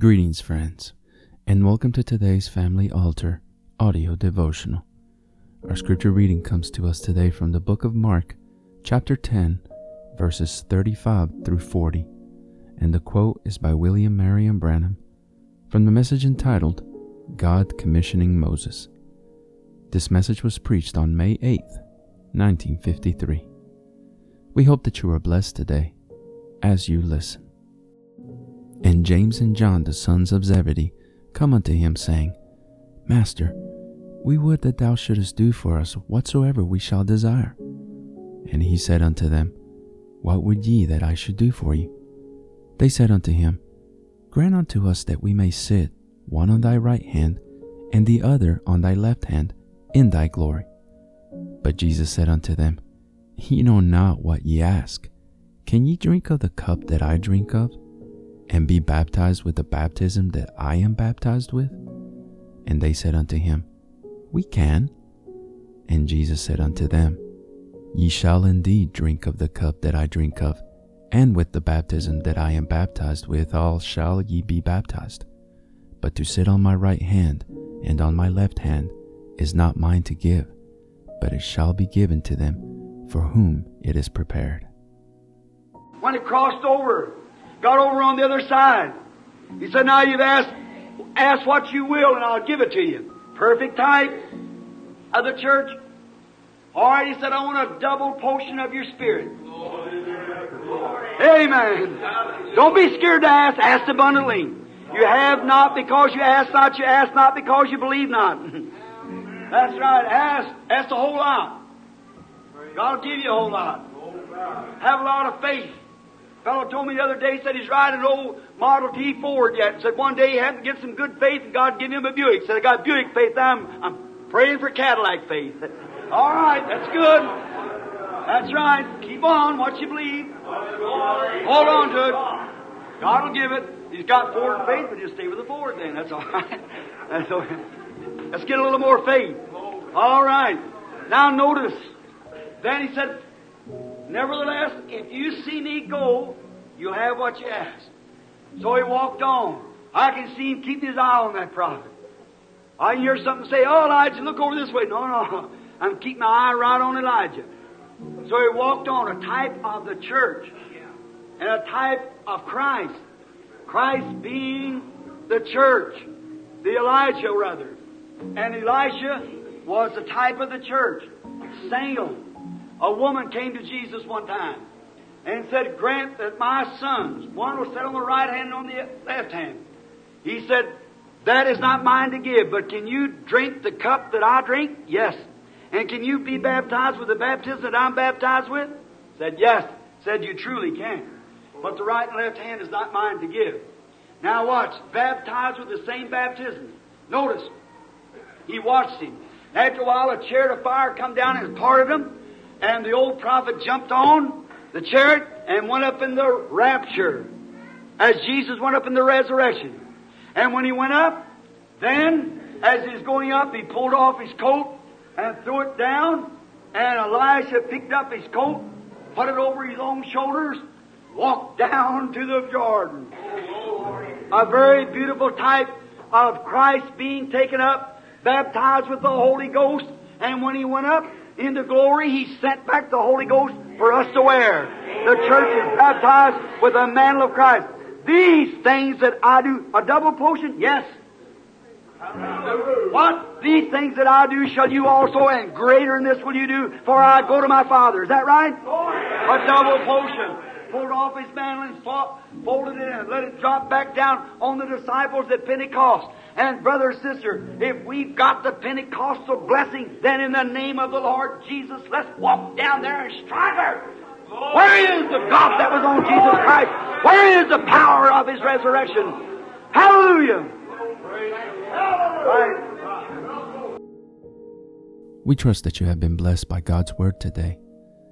Greetings, friends, and welcome to today's Family Altar audio devotional. Our scripture reading comes to us today from the book of Mark, chapter 10, verses 35 through 40, and the quote is by William Marion Branham from the message entitled God Commissioning Moses. This message was preached on May 8th, 1953. We hope that you are blessed today as you listen. And James and John, the sons of Zebedee, come unto him, saying, Master, we would that thou shouldest do for us whatsoever we shall desire. And he said unto them, What would ye that I should do for you? They said unto him, Grant unto us that we may sit, one on thy right hand, and the other on thy left hand, in thy glory. But Jesus said unto them, Ye know not what ye ask. Can ye drink of the cup that I drink of? And be baptized with the baptism that I am baptized with? And they said unto him, We can. And Jesus said unto them, Ye shall indeed drink of the cup that I drink of, and with the baptism that I am baptized with, all shall ye be baptized. But to sit on my right hand and on my left hand is not mine to give, but it shall be given to them for whom it is prepared. When it crossed over, got over on the other side. He said, Now you've asked, ask what you will, and I'll give it to you. Perfect type of the church. All right, he said, I want a double portion of your spirit. Amen. Don't be scared to ask. Ask abundantly. You have not because you ask not. You ask not because you believe not. That's right. Ask. Ask a whole lot. God will give you a whole lot. Have a lot of faith fellow told me the other day, he said he's riding an old Model T Ford yet. Said one day he had to get some good faith and God give him a Buick. Said, I got Buick faith. I'm, I'm praying for Cadillac faith. All right, that's good. That's right. Keep on what you believe. Hold on to it. God will give it. He's got Ford faith, but just stay with the Ford then. That's all right. That's all right. Let's get a little more faith. All right. Now notice. Then he said, Nevertheless, if you see me go, you'll have what you ask. So he walked on. I can see him keeping his eye on that prophet. I hear something say, Oh, Elijah, look over this way. No, no. I'm keeping my eye right on Elijah. So he walked on, a type of the church and a type of Christ. Christ being the church, the Elijah rather. And Elisha was the type of the church. Salem. A woman came to Jesus one time and said, Grant that my sons, one will sit on the right hand and on the left hand. He said, That is not mine to give, but can you drink the cup that I drink? Yes. And can you be baptized with the baptism that I'm baptized with? Said, Yes. Said, You truly can. But the right and left hand is not mine to give. Now watch, baptized with the same baptism. Notice, he watched him. After a while, a chariot of fire come down and parted him. And the old prophet jumped on the chariot and went up in the rapture as Jesus went up in the resurrection. And when he went up, then as he's going up, he pulled off his coat and threw it down. And Elisha picked up his coat, put it over his own shoulders, walked down to the Jordan. A very beautiful type of Christ being taken up, baptized with the Holy Ghost. And when he went up, into glory, He sent back the Holy Ghost for us to wear. The church is baptized with the mantle of Christ. These things that I do, a double portion? Yes. What? These things that I do shall you also, and greater than this will you do, for I go to my Father. Is that right? A double portion pulled off his mantle and folded it and let it drop back down on the disciples at Pentecost. And brother, sister, if we've got the Pentecostal blessing, then in the name of the Lord Jesus, let's walk down there and strike her. Where is the God that was on Jesus Christ? Where is the power of His resurrection? Hallelujah! We trust that you have been blessed by God's Word today.